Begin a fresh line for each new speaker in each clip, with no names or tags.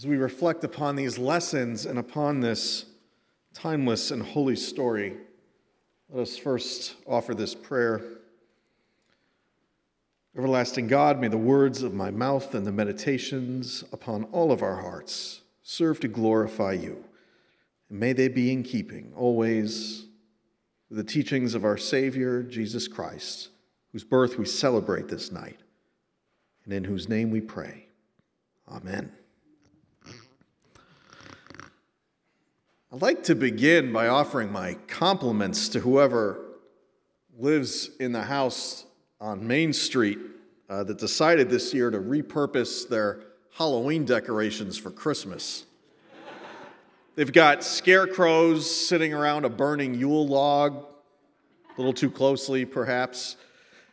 as we reflect upon these lessons and upon this timeless and holy story, let us first offer this prayer. Everlasting God, may the words of my mouth and the meditations upon all of our hearts serve to glorify you. And may they be in keeping always with the teachings of our Savior, Jesus Christ, whose birth we celebrate this night, and in whose name we pray. Amen. I'd like to begin by offering my compliments to whoever lives in the house on Main Street uh, that decided this year to repurpose their Halloween decorations for Christmas. They've got scarecrows sitting around a burning Yule log, a little too closely, perhaps.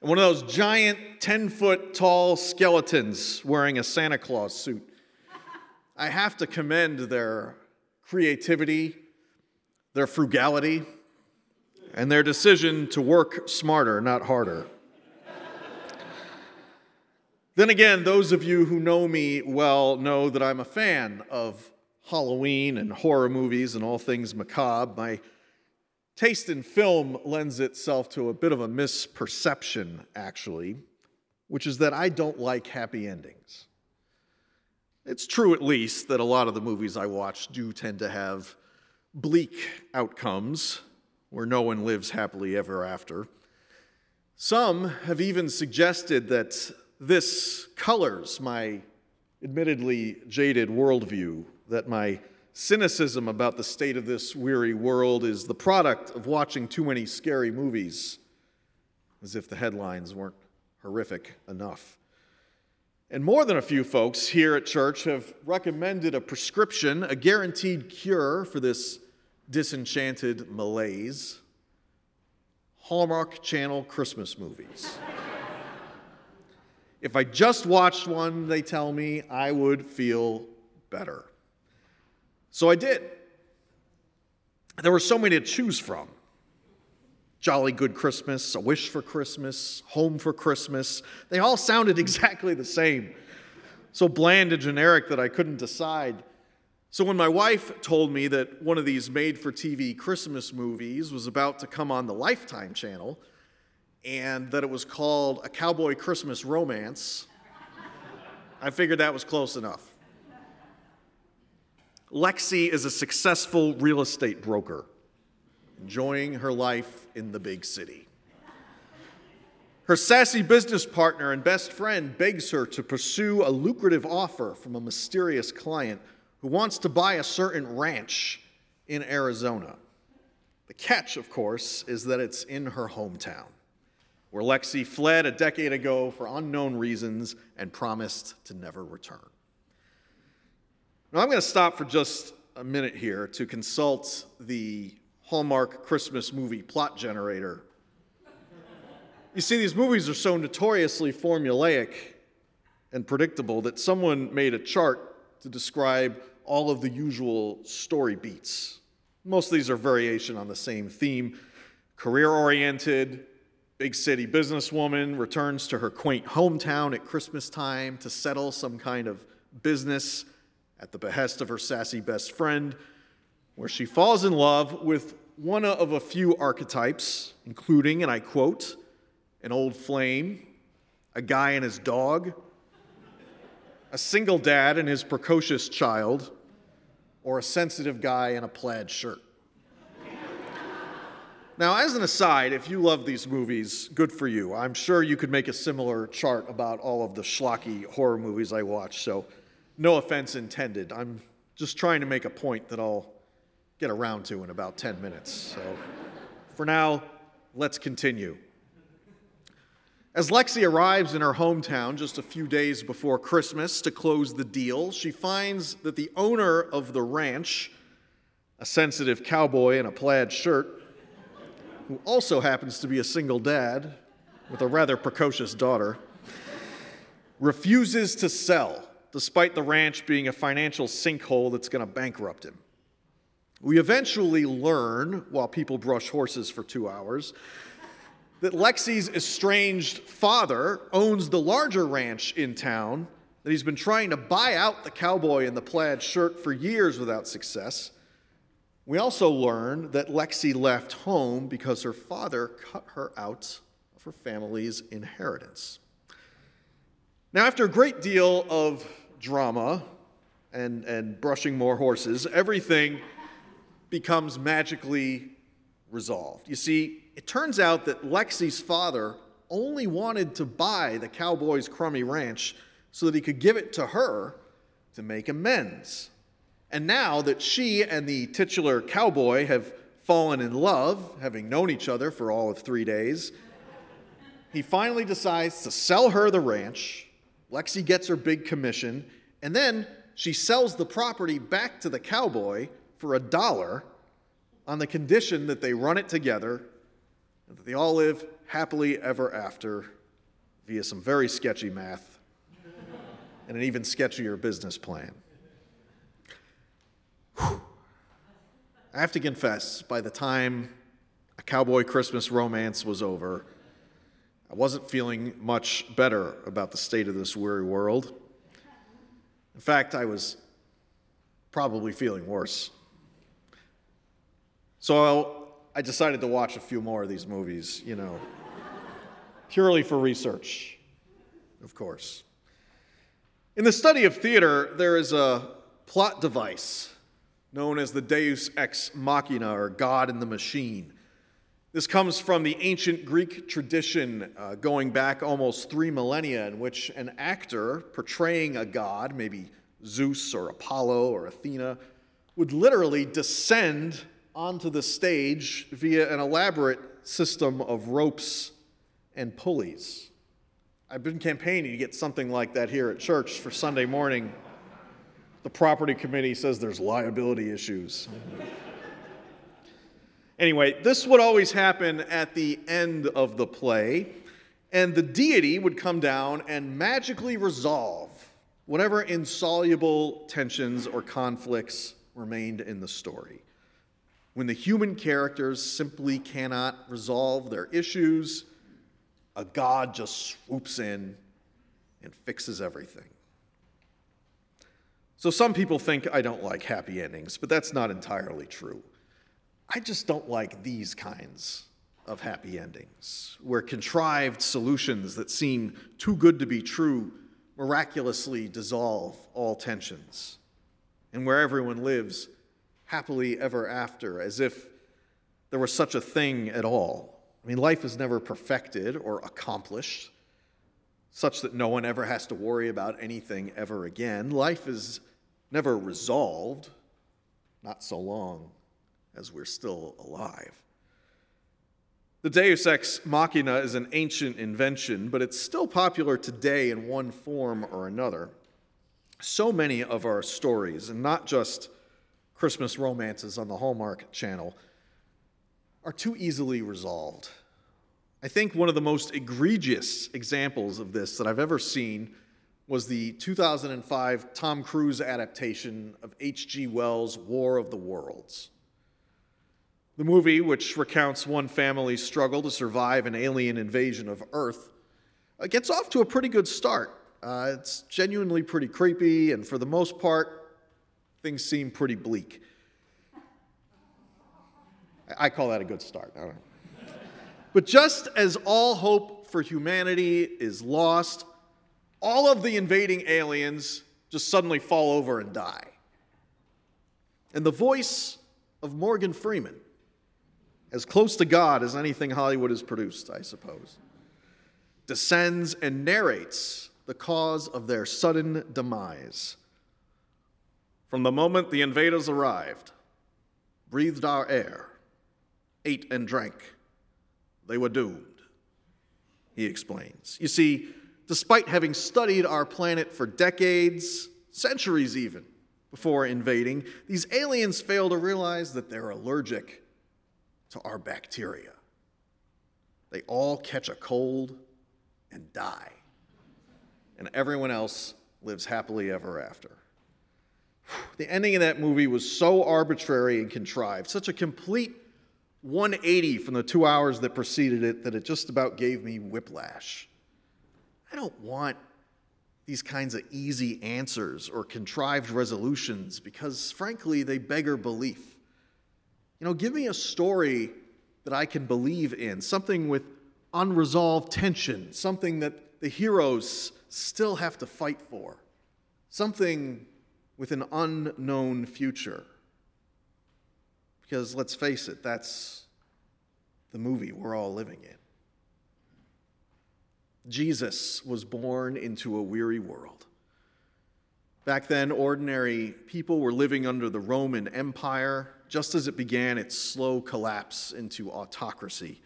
And one of those giant 10 foot tall skeletons wearing a Santa Claus suit. I have to commend their creativity, their frugality, and their decision to work smarter, not harder. then again, those of you who know me well know that I'm a fan of Halloween and horror movies and all things macabre. My taste in film lends itself to a bit of a misperception, actually, which is that I don't like happy endings. It's true, at least, that a lot of the movies I watch do tend to have bleak outcomes where no one lives happily ever after. Some have even suggested that this colors my admittedly jaded worldview, that my cynicism about the state of this weary world is the product of watching too many scary movies, as if the headlines weren't horrific enough. And more than a few folks here at church have recommended a prescription, a guaranteed cure for this disenchanted malaise Hallmark Channel Christmas movies. if I just watched one, they tell me, I would feel better. So I did. There were so many to choose from. Jolly Good Christmas, A Wish for Christmas, Home for Christmas. They all sounded exactly the same. So bland and generic that I couldn't decide. So when my wife told me that one of these made for TV Christmas movies was about to come on the Lifetime channel and that it was called A Cowboy Christmas Romance, I figured that was close enough. Lexi is a successful real estate broker enjoying her life in the big city. Her sassy business partner and best friend begs her to pursue a lucrative offer from a mysterious client who wants to buy a certain ranch in Arizona. The catch, of course, is that it's in her hometown, where Lexi fled a decade ago for unknown reasons and promised to never return. Now, I'm going to stop for just a minute here to consult the Hallmark Christmas movie plot generator. You see, these movies are so notoriously formulaic and predictable that someone made a chart to describe all of the usual story beats. Most of these are variation on the same theme. Career oriented, big city businesswoman returns to her quaint hometown at Christmas time to settle some kind of business at the behest of her sassy best friend, where she falls in love with one of a few archetypes, including, and I quote, an old flame, a guy and his dog, a single dad and his precocious child, or a sensitive guy in a plaid shirt. Now, as an aside, if you love these movies, good for you. I'm sure you could make a similar chart about all of the schlocky horror movies I watch, so no offense intended. I'm just trying to make a point that I'll get around to in about 10 minutes. So for now, let's continue. As Lexi arrives in her hometown just a few days before Christmas to close the deal, she finds that the owner of the ranch, a sensitive cowboy in a plaid shirt, who also happens to be a single dad with a rather precocious daughter, refuses to sell, despite the ranch being a financial sinkhole that's going to bankrupt him. We eventually learn, while people brush horses for two hours, that Lexi's estranged father owns the larger ranch in town that he's been trying to buy out the cowboy in the plaid shirt for years without success. We also learn that Lexi left home because her father cut her out of her family's inheritance. Now, after a great deal of drama and, and brushing more horses, everything becomes magically resolved. You see, it turns out that Lexi's father only wanted to buy the cowboy's crummy ranch so that he could give it to her to make amends. And now that she and the titular cowboy have fallen in love, having known each other for all of three days, he finally decides to sell her the ranch. Lexi gets her big commission, and then she sells the property back to the cowboy for a dollar on the condition that they run it together and that they all live happily ever after via some very sketchy math and an even sketchier business plan. Whew. I have to confess, by the time a cowboy Christmas romance was over, I wasn't feeling much better about the state of this weary world. In fact, I was probably feeling worse. So I decided to watch a few more of these movies, you know, purely for research, of course. In the study of theater, there is a plot device known as the Deus ex machina, or God in the machine. This comes from the ancient Greek tradition uh, going back almost three millennia, in which an actor portraying a god, maybe Zeus or Apollo or Athena, would literally descend onto the stage via an elaborate system of ropes and pulleys. I've been campaigning to get something like that here at church for Sunday morning. The property committee says there's liability issues. anyway, this would always happen at the end of the play, and the deity would come down and magically resolve whatever insoluble tensions or conflicts remained in the story. When the human characters simply cannot resolve their issues, a God just swoops in and fixes everything. So some people think I don't like happy endings, but that's not entirely true. I just don't like these kinds of happy endings, where contrived solutions that seem too good to be true miraculously dissolve all tensions, and where everyone lives happily ever after, as if there was such a thing at all. I mean, life is never perfected or accomplished, such that no one ever has to worry about anything ever again. Life is never resolved, not so long as we're still alive. The Deus ex machina is an ancient invention, but it's still popular today in one form or another. So many of our stories, and not just Christmas romances on the Hallmark Channel are too easily resolved. I think one of the most egregious examples of this that I've ever seen was the 2005 Tom Cruise adaptation of H.G. Wells' War of the Worlds. The movie, which recounts one family's struggle to survive an alien invasion of Earth, uh, gets off to a pretty good start. Uh, it's genuinely pretty creepy, and for the most part, things seem pretty bleak. I call that a good start. But just as all hope for humanity is lost, all of the invading aliens just suddenly fall over and die. And the voice of Morgan Freeman, as close to God as anything Hollywood has produced, I suppose, descends and narrates the cause of their sudden demise. From the moment the invaders arrived, breathed our air, ate and drank, they were doomed, he explains. You see, despite having studied our planet for decades, centuries even, before invading, these aliens fail to realize that they're allergic to our bacteria. They all catch a cold and die, and everyone else lives happily ever after. The ending of that movie was so arbitrary and contrived, such a complete 180 from the two hours that preceded it, that it just about gave me whiplash. I don't want these kinds of easy answers or contrived resolutions because, frankly, they beggar belief. You know, give me a story that I can believe in, something with unresolved tension, something that the heroes still have to fight for, something with an unknown future. Because let's face it, that's the movie we're all living in. Jesus was born into a weary world. Back then, ordinary people were living under the Roman Empire just as it began its slow collapse into autocracy,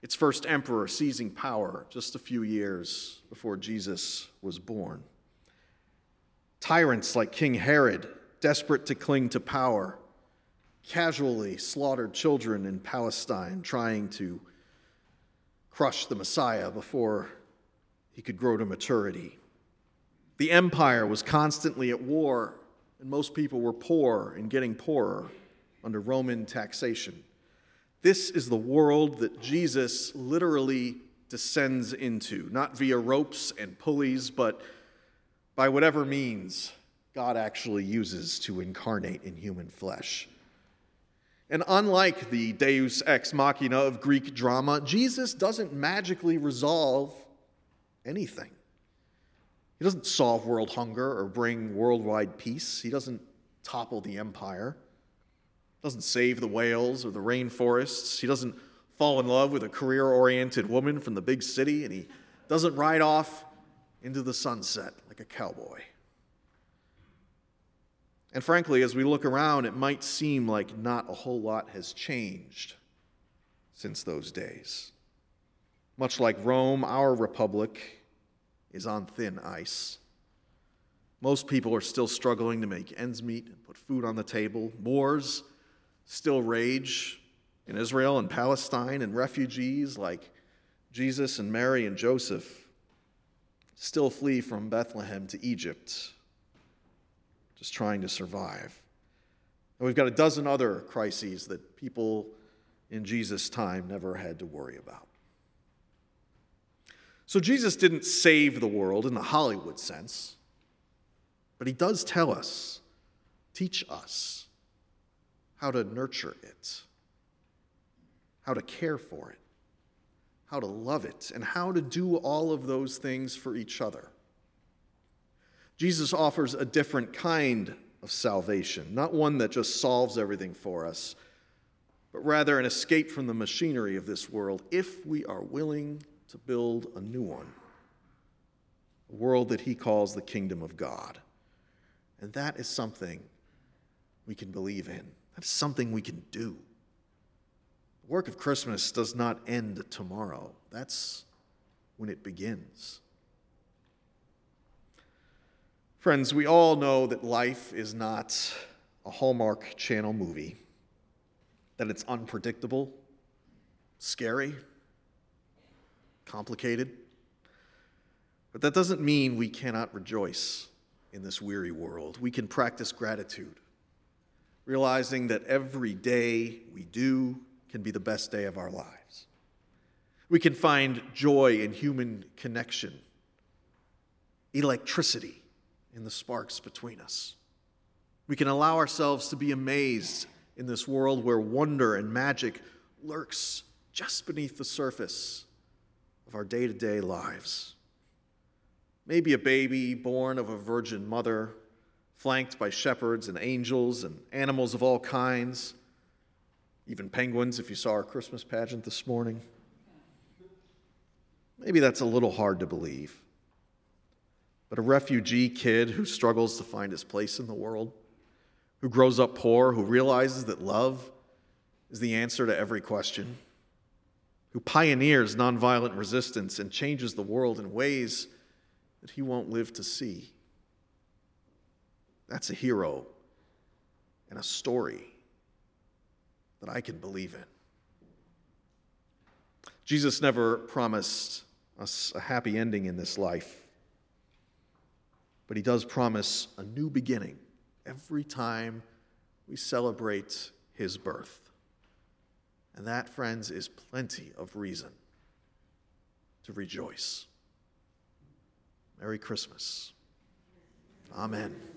its first emperor seizing power just a few years before Jesus was born. Tyrants like King Herod, desperate to cling to power, casually slaughtered children in Palestine, trying to crush the Messiah before he could grow to maturity. The empire was constantly at war, and most people were poor and getting poorer under Roman taxation. This is the world that Jesus literally descends into, not via ropes and pulleys, but by whatever means God actually uses to incarnate in human flesh. And unlike the deus ex machina of Greek drama, Jesus doesn't magically resolve anything. He doesn't solve world hunger or bring worldwide peace. He doesn't topple the empire. He doesn't save the whales or the rainforests. He doesn't fall in love with a career oriented woman from the big city. And he doesn't ride off into the sunset like a cowboy. And frankly, as we look around, it might seem like not a whole lot has changed since those days. Much like Rome, our republic is on thin ice. Most people are still struggling to make ends meet and put food on the table. Wars still rage in Israel and Palestine, and refugees like Jesus and Mary and Joseph still flee from Bethlehem to Egypt, just trying to survive. And we've got a dozen other crises that people in Jesus' time never had to worry about. So Jesus didn't save the world in the Hollywood sense, but he does tell us, teach us how to nurture it, how to care for it, how to love it, and how to do all of those things for each other. Jesus offers a different kind of salvation, not one that just solves everything for us, but rather an escape from the machinery of this world if we are willing to build a new one, a world that he calls the kingdom of God. And that is something we can believe in, that is something we can do. Work of Christmas does not end tomorrow, that's when it begins. Friends, we all know that life is not a Hallmark Channel movie, that it's unpredictable, scary, complicated. But that doesn't mean we cannot rejoice in this weary world. We can practice gratitude, realizing that every day we do can be the best day of our lives. We can find joy in human connection, electricity in the sparks between us. We can allow ourselves to be amazed in this world where wonder and magic lurks just beneath the surface of our day to day lives. Maybe a baby born of a virgin mother, flanked by shepherds and angels and animals of all kinds, even penguins, if you saw our Christmas pageant this morning. Maybe that's a little hard to believe. But a refugee kid who struggles to find his place in the world, who grows up poor, who realizes that love is the answer to every question who pioneers nonviolent resistance and changes the world in ways that he won't live to see. That's a hero and a story that I can believe in. Jesus never promised us a happy ending in this life, but he does promise a new beginning every time we celebrate his birth. And that, friends, is plenty of reason to rejoice. Merry Christmas. Amen.